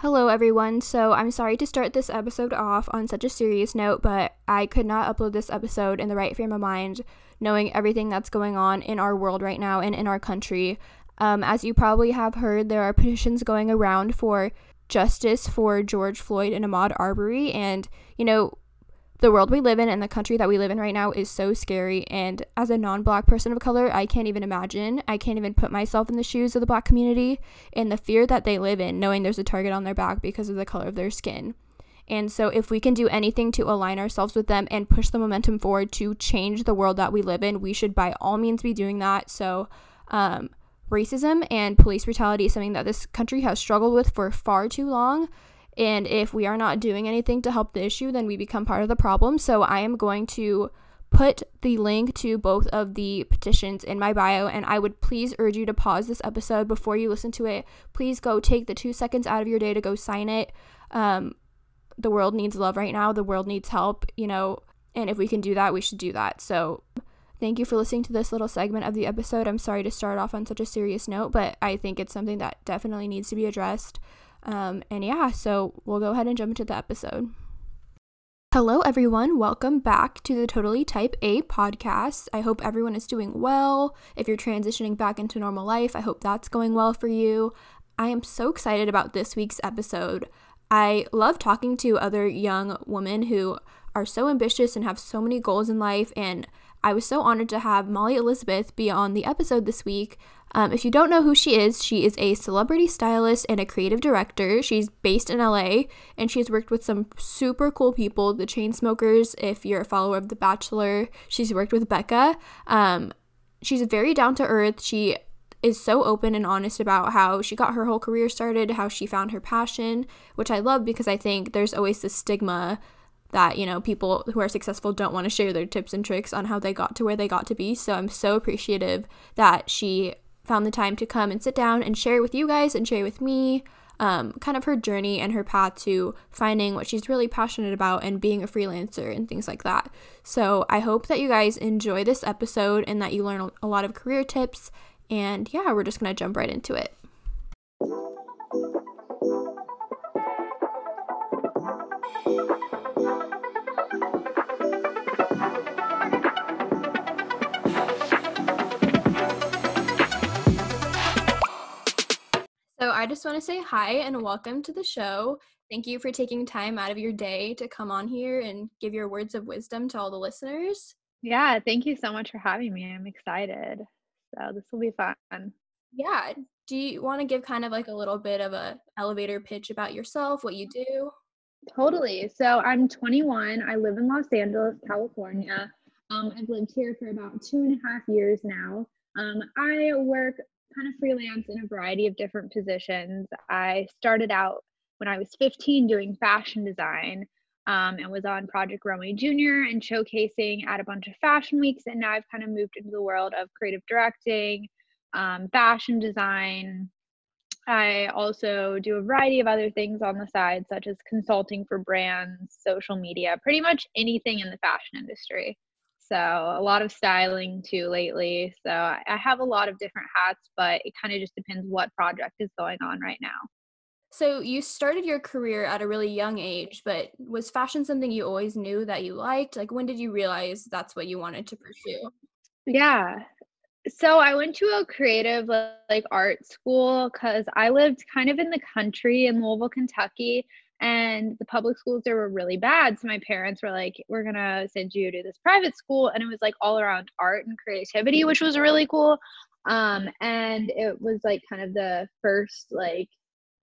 Hello, everyone. So, I'm sorry to start this episode off on such a serious note, but I could not upload this episode in the right frame of mind, knowing everything that's going on in our world right now and in our country. Um, as you probably have heard, there are petitions going around for justice for George Floyd and Ahmaud Arbery. And, you know, the world we live in and the country that we live in right now is so scary. And as a non black person of color, I can't even imagine. I can't even put myself in the shoes of the black community and the fear that they live in, knowing there's a target on their back because of the color of their skin. And so, if we can do anything to align ourselves with them and push the momentum forward to change the world that we live in, we should by all means be doing that. So, um, racism and police brutality is something that this country has struggled with for far too long. And if we are not doing anything to help the issue, then we become part of the problem. So I am going to put the link to both of the petitions in my bio. And I would please urge you to pause this episode before you listen to it. Please go take the two seconds out of your day to go sign it. Um, the world needs love right now. The world needs help, you know, and if we can do that, we should do that. So, thank you for listening to this little segment of the episode. I'm sorry to start off on such a serious note, but I think it's something that definitely needs to be addressed. Um, and yeah, so we'll go ahead and jump into the episode. Hello, everyone. Welcome back to the Totally Type A podcast. I hope everyone is doing well. If you're transitioning back into normal life, I hope that's going well for you. I am so excited about this week's episode. I love talking to other young women who are so ambitious and have so many goals in life. And I was so honored to have Molly Elizabeth be on the episode this week. Um, if you don't know who she is, she is a celebrity stylist and a creative director. She's based in LA and she's worked with some super cool people, the Chainsmokers. If you're a follower of The Bachelor, she's worked with Becca. Um, she's very down to earth. She is so open and honest about how she got her whole career started, how she found her passion, which I love because I think there's always this stigma that you know people who are successful don't want to share their tips and tricks on how they got to where they got to be so i'm so appreciative that she found the time to come and sit down and share with you guys and share with me um, kind of her journey and her path to finding what she's really passionate about and being a freelancer and things like that. So I hope that you guys enjoy this episode and that you learn a lot of career tips. And yeah, we're just going to jump right into it. I just want to say hi and welcome to the show. Thank you for taking time out of your day to come on here and give your words of wisdom to all the listeners. Yeah, thank you so much for having me. I'm excited. So this will be fun. Yeah. Do you want to give kind of like a little bit of a elevator pitch about yourself, what you do? Totally. So I'm 21. I live in Los Angeles, California. Um, I've lived here for about two and a half years now. Um, I work kind of freelance in a variety of different positions. I started out when I was 15 doing fashion design um, and was on Project Runway Junior and showcasing at a bunch of fashion weeks. And now I've kind of moved into the world of creative directing, um, fashion design. I also do a variety of other things on the side, such as consulting for brands, social media, pretty much anything in the fashion industry. So a lot of styling too lately. So I have a lot of different hats, but it kind of just depends what project is going on right now. So you started your career at a really young age, but was fashion something you always knew that you liked? Like when did you realize that's what you wanted to pursue? Yeah. So I went to a creative like art school cuz I lived kind of in the country in Louisville, Kentucky, and the public schools there were really bad. So my parents were like we're gonna send you to this private school and it was like all around art and creativity which was really cool. Um, and it was like kind of the first like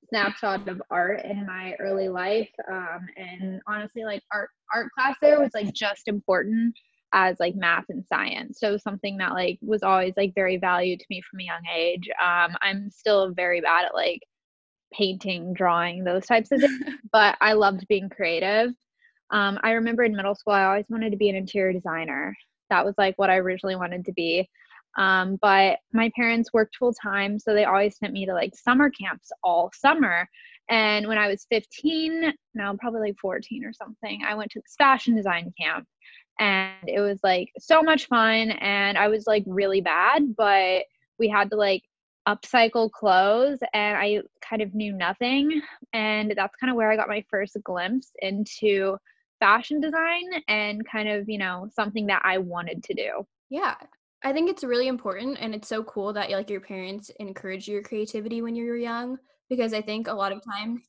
snapshot of art in my early life. Um, and honestly like art art class there was like just important as like math and science. So something that like was always like very valued to me from a young age. Um, i'm still very bad at like painting, drawing, those types of things. but I loved being creative. Um, I remember in middle school, I always wanted to be an interior designer. That was like what I originally wanted to be. Um, but my parents worked full time, so they always sent me to like summer camps all summer. And when I was 15, no, probably like 14 or something, I went to this fashion design camp and it was like so much fun. And I was like really bad, but we had to like upcycle clothes and I kind of knew nothing. And that's kind of where I got my first glimpse into fashion design and kind of, you know, something that I wanted to do. Yeah. I think it's really important and it's so cool that like your parents encourage your creativity when you were young because I think a lot of times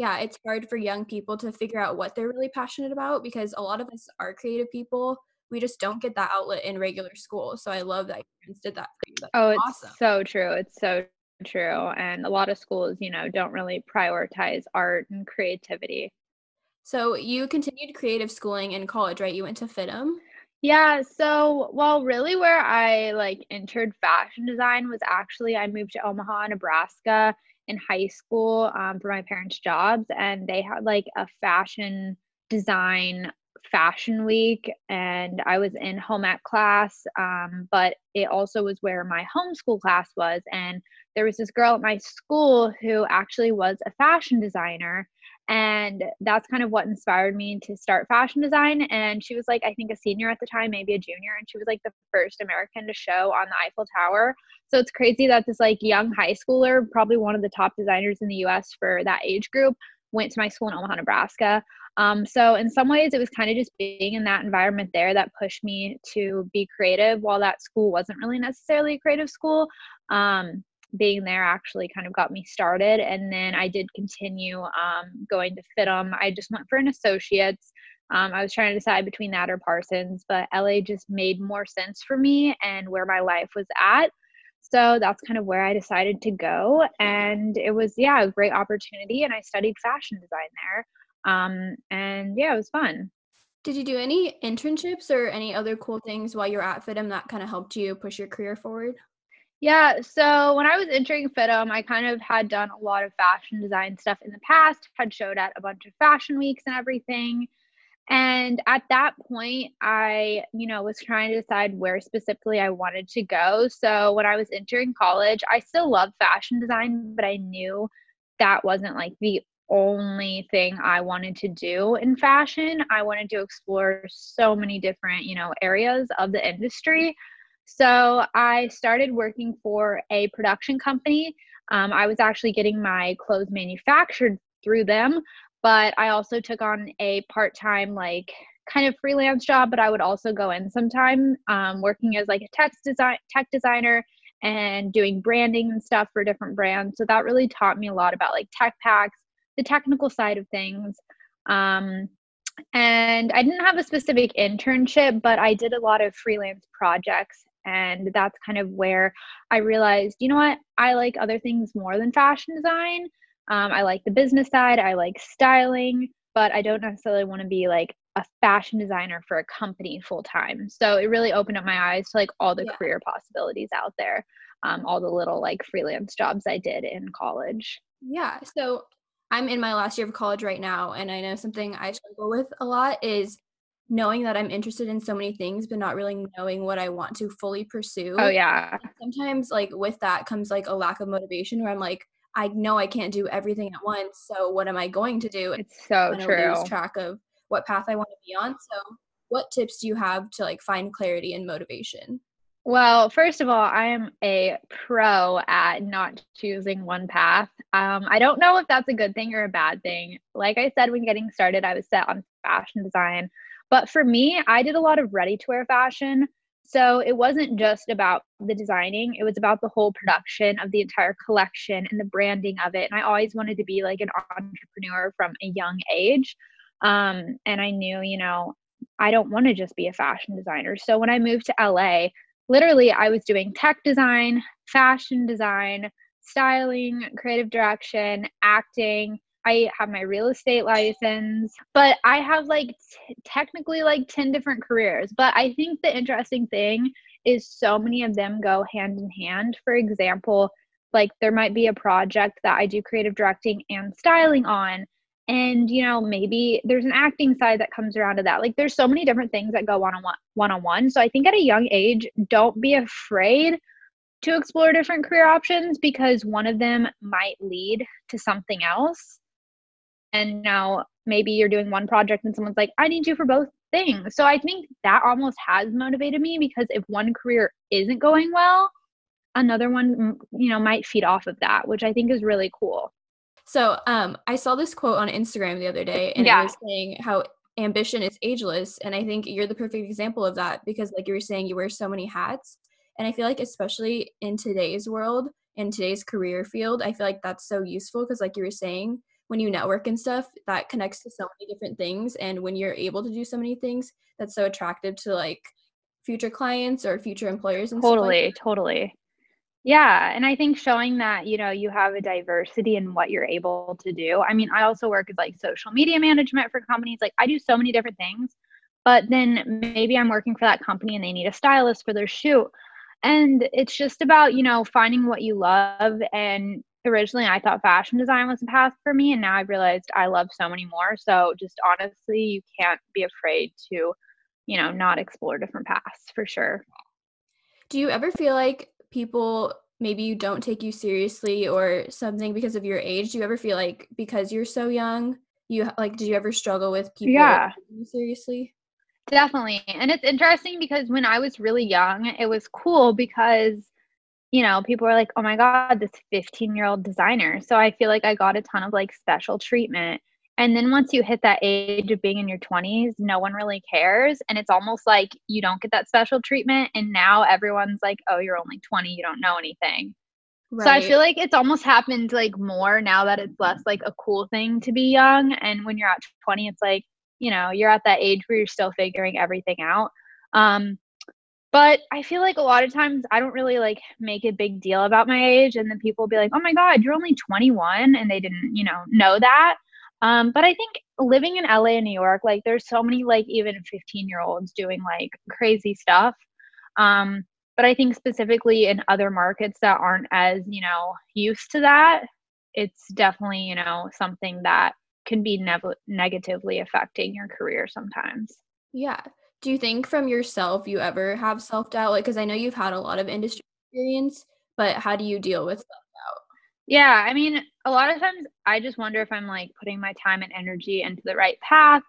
yeah, it's hard for young people to figure out what they're really passionate about because a lot of us are creative people. We just don't get that outlet in regular school. So I love that your parents did that for you. That's oh, it's awesome. so true. It's so true. And a lot of schools, you know, don't really prioritize art and creativity. So you continued creative schooling in college, right? You went to FIDM. Yeah, so well, really where I like entered fashion design was actually I moved to Omaha, Nebraska in high school um, for my parents' jobs, and they had like a fashion design fashion week, and I was in home ec class, um, but it also was where my homeschool class was, and there was this girl at my school who actually was a fashion designer and that's kind of what inspired me to start fashion design and she was like i think a senior at the time maybe a junior and she was like the first american to show on the eiffel tower. So it's crazy that this like young high schooler probably one of the top designers in the us for that age group went to my school in omaha nebraska um, so in some ways it was kind of just being in that environment there that pushed me to be creative while that school wasn't really necessarily a creative school um, being there actually kind of got me started. And then I did continue um, going to FIDM. I just went for an associate's. Um, I was trying to decide between that or Parsons, but LA just made more sense for me and where my life was at. So that's kind of where I decided to go. And it was, yeah, a great opportunity. And I studied fashion design there. Um, and yeah, it was fun. Did you do any internships or any other cool things while you're at FIDM that kind of helped you push your career forward? Yeah, so when I was entering FIDM, I kind of had done a lot of fashion design stuff in the past, had showed at a bunch of fashion weeks and everything. And at that point, I, you know, was trying to decide where specifically I wanted to go. So when I was entering college, I still loved fashion design, but I knew that wasn't like the only thing I wanted to do in fashion. I wanted to explore so many different, you know, areas of the industry. So I started working for a production company. Um, I was actually getting my clothes manufactured through them, but I also took on a part time, like kind of freelance job, but I would also go in sometime um, working as like a tech design tech designer and doing branding and stuff for different brands. So that really taught me a lot about like tech packs, the technical side of things. Um, and I didn't have a specific internship, but I did a lot of freelance projects and that's kind of where I realized, you know what, I like other things more than fashion design. Um, I like the business side, I like styling, but I don't necessarily want to be like a fashion designer for a company full time. So it really opened up my eyes to like all the yeah. career possibilities out there, um, all the little like freelance jobs I did in college. Yeah. So I'm in my last year of college right now, and I know something I struggle with a lot is knowing that I'm interested in so many things, but not really knowing what I want to fully pursue. Oh, yeah. Sometimes, like, with that comes like a lack of motivation where I'm like, I know I can't do everything at once. So, what am I going to do? It's so true. Lose track of what path I want to be on. So, what tips do you have to like find clarity and motivation? Well, first of all, I am a pro at not choosing one path. Um, I don't know if that's a good thing or a bad thing. Like I said, when getting started, I was set on fashion design. But for me, I did a lot of ready to wear fashion. So it wasn't just about the designing, it was about the whole production of the entire collection and the branding of it. And I always wanted to be like an entrepreneur from a young age. Um, and I knew, you know, I don't want to just be a fashion designer. So when I moved to LA, literally I was doing tech design, fashion design, styling, creative direction, acting, I have my real estate license, but I have like t- technically like 10 different careers. But I think the interesting thing is so many of them go hand in hand. For example, like there might be a project that I do creative directing and styling on. And you know, maybe there's an acting side that comes around to that. Like there's so many different things that go one on one one on one. So I think at a young age, don't be afraid to explore different career options because one of them might lead to something else and now maybe you're doing one project and someone's like i need you for both things so i think that almost has motivated me because if one career isn't going well another one, you know, might feed off of that, which I think is really cool. So, um, I saw this quote on Instagram the other day, and yeah. it was saying how ambition is ageless, and I think you're the perfect example of that because, like you were saying, you wear so many hats, and I feel like especially in today's world, in today's career field, I feel like that's so useful because, like you were saying, when you network and stuff, that connects to so many different things, and when you're able to do so many things, that's so attractive to like future clients or future employers and totally, like totally. Yeah, and I think showing that, you know, you have a diversity in what you're able to do. I mean, I also work as like social media management for companies. Like I do so many different things, but then maybe I'm working for that company and they need a stylist for their shoot. And it's just about, you know, finding what you love and originally I thought fashion design was a path for me and now I've realized I love so many more. So just honestly, you can't be afraid to, you know, not explore different paths for sure. Do you ever feel like people maybe you don't take you seriously or something because of your age? Do you ever feel like because you're so young, you like did you ever struggle with people yeah. seriously? Definitely. And it's interesting because when I was really young, it was cool because you know, people were like, "Oh my god, this 15-year-old designer." So I feel like I got a ton of like special treatment. And then once you hit that age of being in your 20s, no one really cares. And it's almost like you don't get that special treatment. And now everyone's like, oh, you're only 20, you don't know anything. Right. So I feel like it's almost happened like more now that it's less like a cool thing to be young. And when you're at 20, it's like, you know, you're at that age where you're still figuring everything out. Um, but I feel like a lot of times I don't really like make a big deal about my age. And then people be like, oh my God, you're only 21. And they didn't, you know, know that. Um, but I think living in LA and New York, like there's so many like even 15 year olds doing like crazy stuff. Um, but I think specifically in other markets that aren't as, you know, used to that, it's definitely, you know, something that can be nev- negatively affecting your career sometimes. Yeah. Do you think from yourself you ever have self doubt? Like, because I know you've had a lot of industry experience, but how do you deal with self doubt? Yeah, I mean, a lot of times I just wonder if I'm like putting my time and energy into the right path.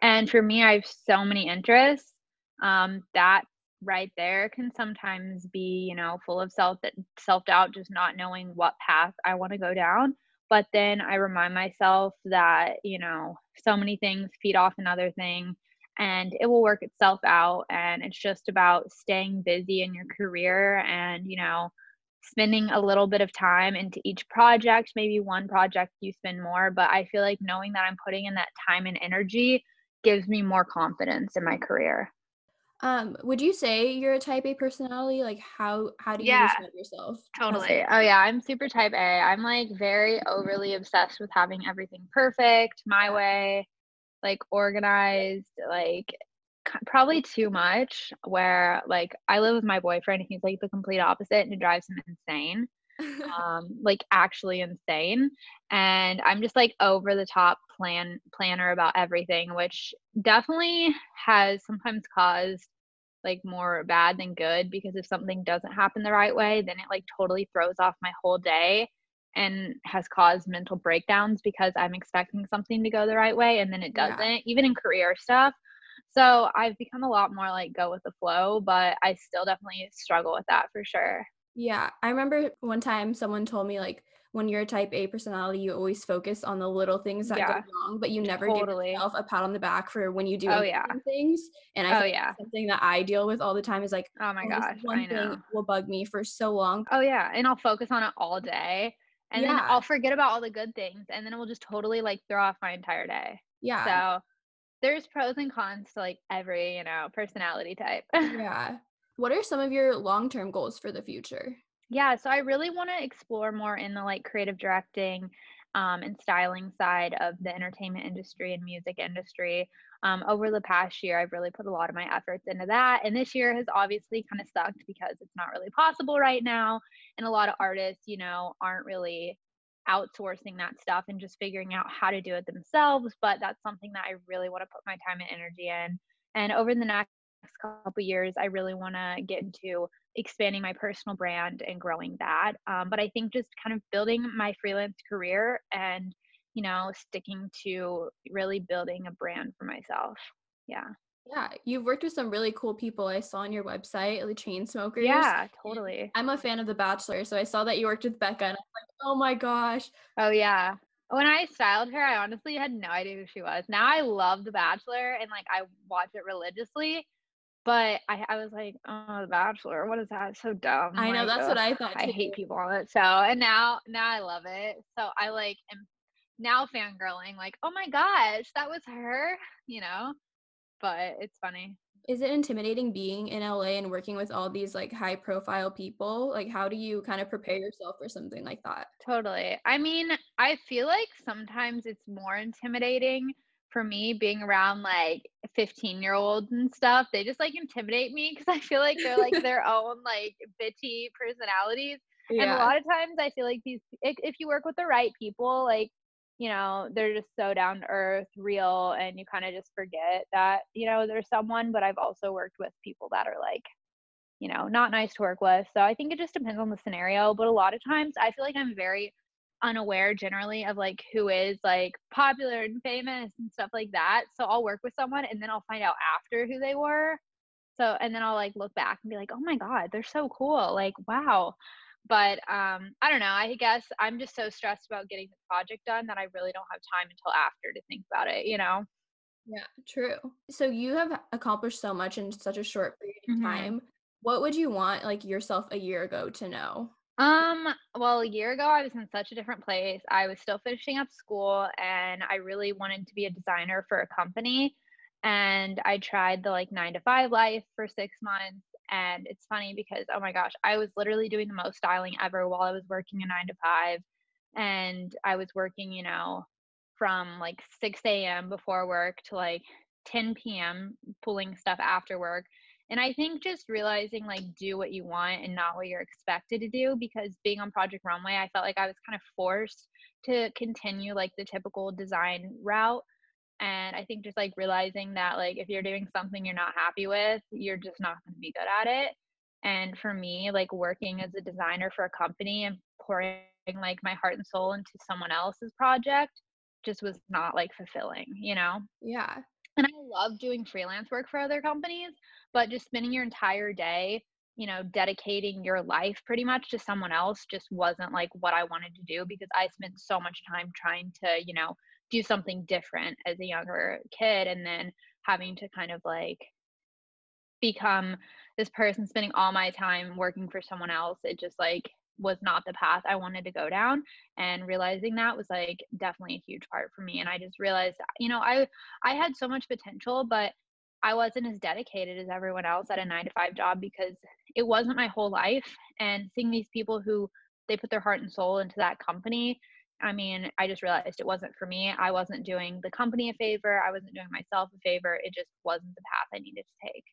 And for me, I have so many interests um, that right there can sometimes be, you know, full of self self doubt, just not knowing what path I want to go down. But then I remind myself that, you know, so many things feed off another thing and it will work itself out. And it's just about staying busy in your career and, you know, spending a little bit of time into each project. Maybe one project you spend more, but I feel like knowing that I'm putting in that time and energy gives me more confidence in my career. Um, would you say you're a type A personality? Like how how do you yeah, describe yourself? Totally. Oh yeah, I'm super type A. I'm like very overly obsessed with having everything perfect, my way, like organized, like probably too much where like I live with my boyfriend he's like the complete opposite and it drives him insane. um like actually insane and I'm just like over the top plan planner about everything which definitely has sometimes caused like more bad than good because if something doesn't happen the right way then it like totally throws off my whole day and has caused mental breakdowns because I'm expecting something to go the right way and then it doesn't, yeah. even in career stuff. So I've become a lot more like go with the flow, but I still definitely struggle with that for sure. Yeah. I remember one time someone told me like when you're a type A personality, you always focus on the little things that yeah. go wrong, but you never totally. give yourself a pat on the back for when you do oh, yeah. things. And I oh, yeah. something that I deal with all the time is like, oh my oh, gosh, one I know. thing will bug me for so long. Oh yeah, and I'll focus on it all day and yeah. then I'll forget about all the good things and then it will just totally like throw off my entire day. Yeah. So there's pros and cons to like every, you know, personality type. yeah. What are some of your long-term goals for the future? Yeah, so I really want to explore more in the like creative directing um, and styling side of the entertainment industry and music industry. Um, over the past year, I've really put a lot of my efforts into that. And this year has obviously kind of sucked because it's not really possible right now. And a lot of artists, you know, aren't really outsourcing that stuff and just figuring out how to do it themselves. But that's something that I really want to put my time and energy in. And over the next couple years, I really want to get into expanding my personal brand and growing that. Um, but I think just kind of building my freelance career and, you know, sticking to really building a brand for myself. Yeah. Yeah, you've worked with some really cool people. I saw on your website, the Chainsmokers. Yeah, totally. I'm a fan of The Bachelor, so I saw that you worked with Becca, and I'm like, oh my gosh. Oh yeah. When I styled her, I honestly had no idea who she was. Now I love The Bachelor and like I watch it religiously. But I, I was like, oh, The Bachelor, what is that? It's so dumb. I know Like, that's what I thought. I hate people on it. So and now now I love it. So I like am now fangirling, like, oh my gosh, that was her, you know? But it's funny. Is it intimidating being in LA and working with all these like high profile people? Like, how do you kind of prepare yourself for something like that? Totally. I mean, I feel like sometimes it's more intimidating for me being around like 15 year olds and stuff. They just like intimidate me because I feel like they're like their own like bitchy personalities. And a lot of times I feel like these, if, if you work with the right people, like, you know, they're just so down to earth, real, and you kind of just forget that, you know, there's someone. But I've also worked with people that are like, you know, not nice to work with. So I think it just depends on the scenario. But a lot of times I feel like I'm very unaware generally of like who is like popular and famous and stuff like that. So I'll work with someone and then I'll find out after who they were. So and then I'll like look back and be like, "Oh my god, they're so cool." Like, wow. But um I don't know. I guess I'm just so stressed about getting the project done that I really don't have time until after to think about it, you know. Yeah, true. So you have accomplished so much in such a short period of Mhm. time. What would you want like yourself a year ago to know? Um, well, a year ago, I was in such a different place. I was still finishing up school and I really wanted to be a designer for a company. And I tried the like nine to five life for six months. And it's funny because, oh my gosh, I was literally doing the most styling ever while I was working a nine to five. And I was working, you know, from like 6 a.m. before work to like 10 p.m. pulling stuff after work and I think just realizing like do what you want and not what you're expected to do because being on Project Runway, I felt like I was kind of forced to continue like the typical design route. And I think just like realizing that like if you're doing something you're not happy with, you're just not going to be good at it. And for me, like working as a designer for a company and pouring like my heart and soul into someone else's project just was not like fulfilling, you know? Yeah. And I love doing freelance work for other companies, but just spending your entire day, you know, dedicating your life pretty much to someone else just wasn't like what I wanted to do because I spent so much time trying to, you know, do something different as a younger kid and then having to kind of like become this person spending all my time working for someone else. It just like was not the path I wanted to go down and realizing that was like definitely a huge part for me and I just realized you know I I had so much potential but I wasn't as dedicated as everyone else at a 9 to 5 job because it wasn't my whole life and seeing these people who they put their heart and soul into that company I mean, I just realized it wasn't for me. I wasn't doing the company a favor. I wasn't doing myself a favor. It just wasn't the path I needed to take.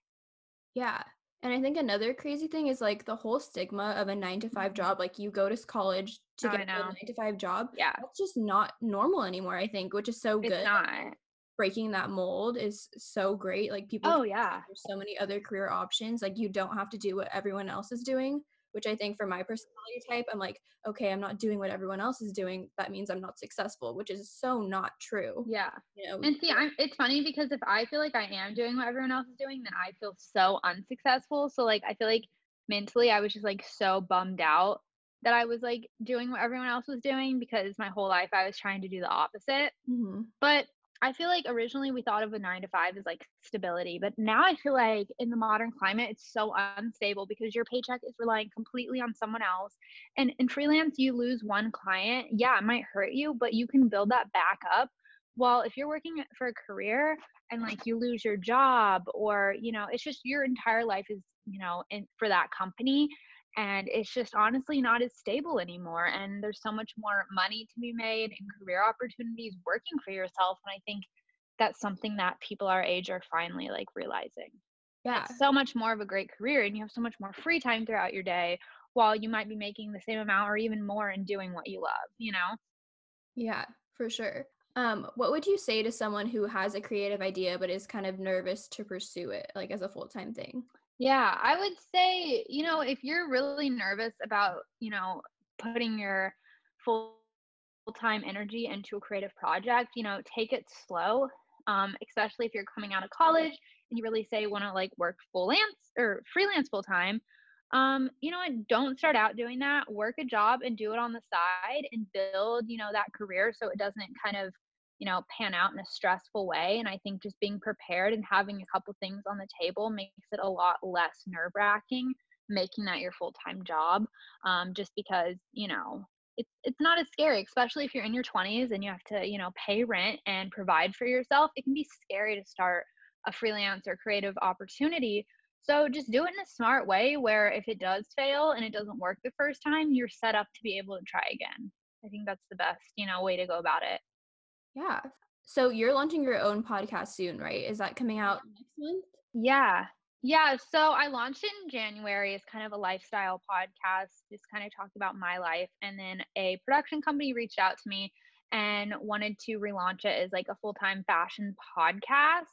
Yeah. And I think another crazy thing is like the whole stigma of a nine to five Mhm. job. Like you go to college to Oh, get a nine to five job. Yeah, That's just not normal anymore, I think, which is so good. it's good. not. Breaking that mold is so great. Like people, Oh, yeah. there's so many other career options. Like you don't have to do what everyone else is doing, which I think for my personality type, I'm like, okay, I'm not doing what everyone else is doing. That means I'm not successful, which is so not true. Yeah. You know, And see, I'm it's funny because if I feel like I am doing what everyone else is doing, then I feel so unsuccessful. So like I feel like mentally I was just like so bummed out that I was like doing what everyone else was doing because my whole life I was trying to do the opposite. mhm. But I feel like originally we thought of a 9 to 5 as like stability, but now I feel like in the modern climate it's so unstable because your paycheck is relying completely on someone else. And in freelance you lose one client, yeah, it might hurt you, but you can build that back up. Well, if you're working for a career and like you lose your job or, you know, it's just your entire life is, you know, in for that company and it's just honestly not as stable anymore and there's so much more money to be made and career opportunities working for yourself and i think that's something that people our age are finally like realizing yeah. it's so much more of a great career and you have so much more free time throughout your day while you might be making the same amount or even more and doing what you love you know Yeah, for sure. Um, what would you say to someone who has a creative idea but is kind of nervous to pursue it, like as a full-time thing? Yeah, I would say, you know, if you're really nervous about, you know, putting your full time energy into a creative project, you know, take it slow. Um, especially if you're coming out of college and you really say want to like work full lance or freelance full time, um, you know what, don't start out doing that. Work a job and do it on the side and build, you know, that career so it doesn't kind of, you know, pan out in a stressful way. And I think just being prepared and having a couple things on the table makes it a lot less nerve wracking making that your full time job. Um, just because, you know, it's it's not as scary, especially if you're in your 20s and you have to, you know, pay rent and provide for yourself. It can be scary to start a freelance or creative opportunity. So just do it in a smart way where if it does fail and it doesn't work the first time, you're set up to be able to try again. I think that's the best, you know, way to go about it. Yeah. So you're launching your own podcast soon, right? Is that coming out next month? Yeah. Yeah, so I launched it in January as kind of a lifestyle podcast, just kind of talked about my life. And then a production company reached out to me and wanted to relaunch it as like a full time fashion podcast,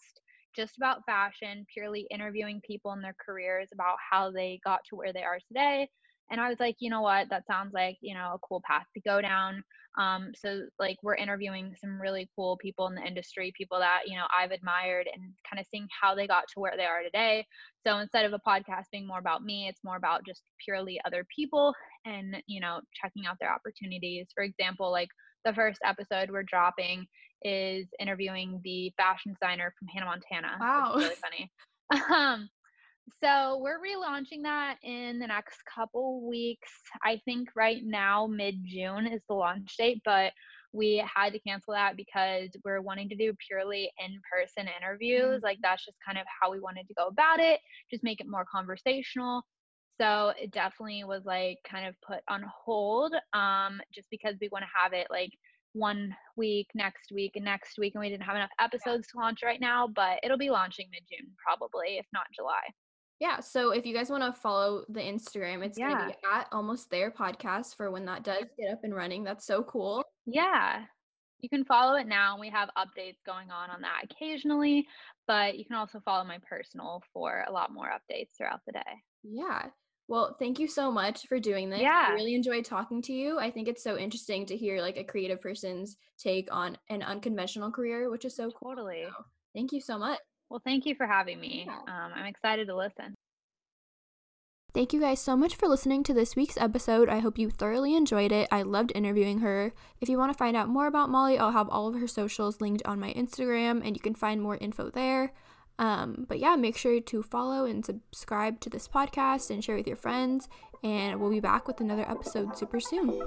just about fashion, purely interviewing people in their careers about how they got to where they are today. And I was like, you know what, that sounds like, you know, a cool path to go down. Um, so like we're interviewing some really cool people in the industry, people that, you know, I've admired and kind of seeing how they got to where they are today. So instead of a podcast being more about me, it's more about just purely other people and, you know, checking out their opportunities. For example, like the first episode we're dropping is interviewing the fashion designer from Hannah Montana. Wow. really funny. Um, so we're relaunching that in the next couple weeks. I think right now, mid June is the launch date, but we had to cancel that because we're wanting to do purely in person interviews. Like that's just kind of how we wanted to go about it, just make it more conversational. So it definitely was like kind of put on hold um, just because we want to have it like one week, next week, and next week. And we didn't have enough episodes to launch right now, but it'll be launching mid June probably, if not July. Yeah. So if you guys want to follow the Instagram, it's yeah. gonna be at almost there podcast for when that does get up and running. That's so cool. Yeah. You can follow it now. We have updates going on on that occasionally, but you can also follow my personal for a lot more updates throughout the day. Yeah. Well, thank you so much for doing this. Yeah. I really enjoyed talking to you. I think it's so interesting to hear like a creative person's take on an unconventional career, which is so totally. Cool. So, thank you so much. Well, thank you for having me. Um, I'm excited to listen. Thank you guys so much for listening to this week's episode. I hope you thoroughly enjoyed it. I loved interviewing her. If you want to find out more about Molly, I'll have all of her socials linked on my Instagram and you can find more info there. Um, but yeah, make sure to follow and subscribe to this podcast and share with your friends. And we'll be back with another episode super soon.